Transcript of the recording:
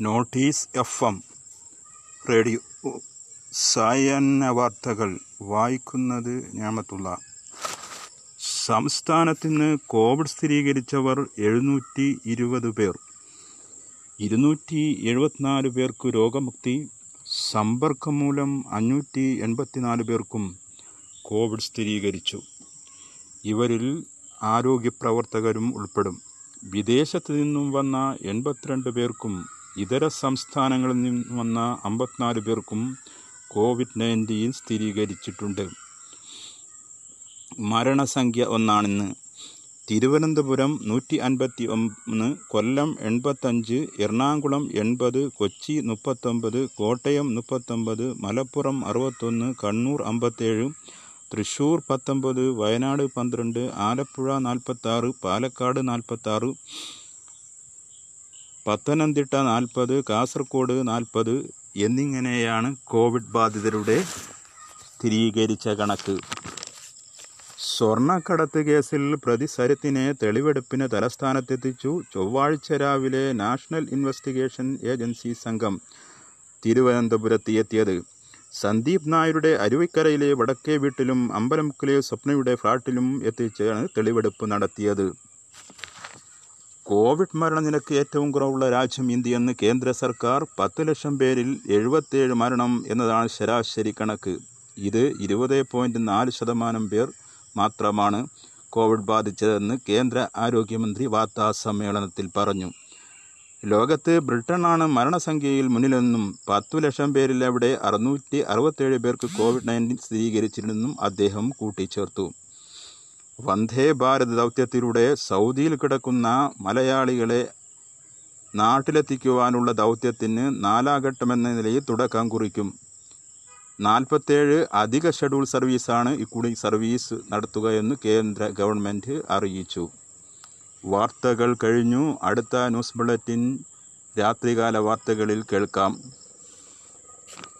Notice F M radio. സായന്ന വാർത്തകൾ വായിക്കുന്നത് ഞാമത്തുള്ള. സംസ്ഥാനത്തിന് കോവിഡ് സ്ഥിരീകരിച്ചവർ എഴുന്നൂറ്റി ഇരുപത് പേർ. ഇരുന്നൂറ്റി എഴുപത്തിനാല് പേർക്ക് രോഗമുക്തി. സമ്പർക്കം മൂലം അഞ്ഞൂറ്റി എൺപത്തിനാല് പേർക്കും കോവിഡ് സ്ഥിരീകരിച്ചു. ഇവരിൽ ആരോഗ്യ പ്രവർത്തകരും ഉൾപ്പെടും. വിദേശത്ത് നിന്നും വന്ന എൺപത്തിരണ്ട് പേർക്കും ഇതര സംസ്ഥാനങ്ങളിൽ നിന്ന് വന്ന അമ്പത്തിനാല് പേർക്കും കോവിഡ് നയന്റീൻ സ്ഥിരീകരിച്ചിട്ടുണ്ട്. മരണസംഖ്യ ഒന്നാണിന്ന്. തിരുവനന്തപുരം നൂറ്റി അൻപത്തി ഒന്ന് കൊല്ലം എൺപത്തഞ്ച് എറണാകുളം എൺപത് കൊച്ചി മുപ്പത്തൊമ്പത് കോട്ടയം മുപ്പത്തൊമ്പത് മലപ്പുറം അറുപത്തൊന്ന് കണ്ണൂർ അമ്പത്തേഴ് തൃശ്ശൂർ പത്തൊമ്പത് വയനാട് പന്ത്രണ്ട് ആലപ്പുഴ നാൽപ്പത്താറ് പാലക്കാട് നാൽപ്പത്താറ് പത്തനംതിട്ട നാൽപ്പത് കാസർഗോഡ് നാൽപ്പത് എന്നിങ്ങനെയാണ് കോവിഡ് ബാധിതരുടെ സ്ഥിരീകരിച്ച കണക്ക്. സ്വർണക്കടത്ത് കേസിൽ പ്രതി സരിത്തിനെ തെളിവെടുപ്പിന് തലസ്ഥാനത്തെത്തിച്ചു ചൊവ്വാഴ്ച രാവിലെ നാഷണൽ ഇൻവെസ്റ്റിഗേഷൻ ഏജൻസി സംഘം തിരുവനന്തപുരത്ത് എത്തിയത് സന്ദീപ് നായരുടെ അരുവിക്കരയിലെ വടക്കേ വീട്ടിലും അമ്പലമുക്കിലെ സ്വപ്നയുടെ ഫ്ളാറ്റിലും എത്തിച്ചാണ് തെളിവെടുപ്പ് നടത്തിയത്. കോവിഡ് മരണനിരക്ക് ഏറ്റവും കുറവുള്ള രാജ്യം ഇന്ത്യയെന്ന് കേന്ദ്ര സർക്കാർ പത്ത് ലക്ഷം പേരിൽ എഴുപത്തേഴ് മരണം എന്നതാണ് ശരാശരി കണക്ക്. ഇത് ഇരുപത് പോയിന്റ് നാല് ശതമാനം പേർ മാത്രമാണ് കോവിഡ് ബാധിച്ചതെന്ന് കേന്ദ്ര ആരോഗ്യമന്ത്രി വാർത്താ സമ്മേളനത്തിൽ പറഞ്ഞു. ലോകത്ത് ബ്രിട്ടനാണ് മരണസംഖ്യയിൽ മുന്നിലെന്നും പത്തു ലക്ഷം പേരിൽ അവിടെ അറുന്നൂറ്റി അറുപത്തേഴ് പേർക്ക് കോവിഡ് നയന്റീൻ സ്ഥിരീകരിച്ചിരുന്നെന്നും അദ്ദേഹം കൂട്ടിച്ചേർത്തു. വന്ദേ ഭാരത് ദൗത്യത്തിലൂടെ സൗദിയിൽ കിടക്കുന്ന മലയാളികളെ നാട്ടിലെത്തിക്കുവാനുള്ള ദൗത്യത്തിന് നാലാഘട്ടമെന്ന നിലയിൽ തുടക്കം കുറിക്കും. നാൽപ്പത്തേഴ് അധിക ഷെഡ്യൂൾ സർവീസാണ് ഇക്കൂടി സർവീസ് നടത്തുകയെന്ന് കേന്ദ്ര ഗവൺമെന്റ് അറിയിച്ചു. വാർത്തകൾ കഴിഞ്ഞു. അടുത്ത ന്യൂസ് ബുള്ളറ്റിൻ രാത്രികാല വാർത്തകളിൽ കേൾക്കാം.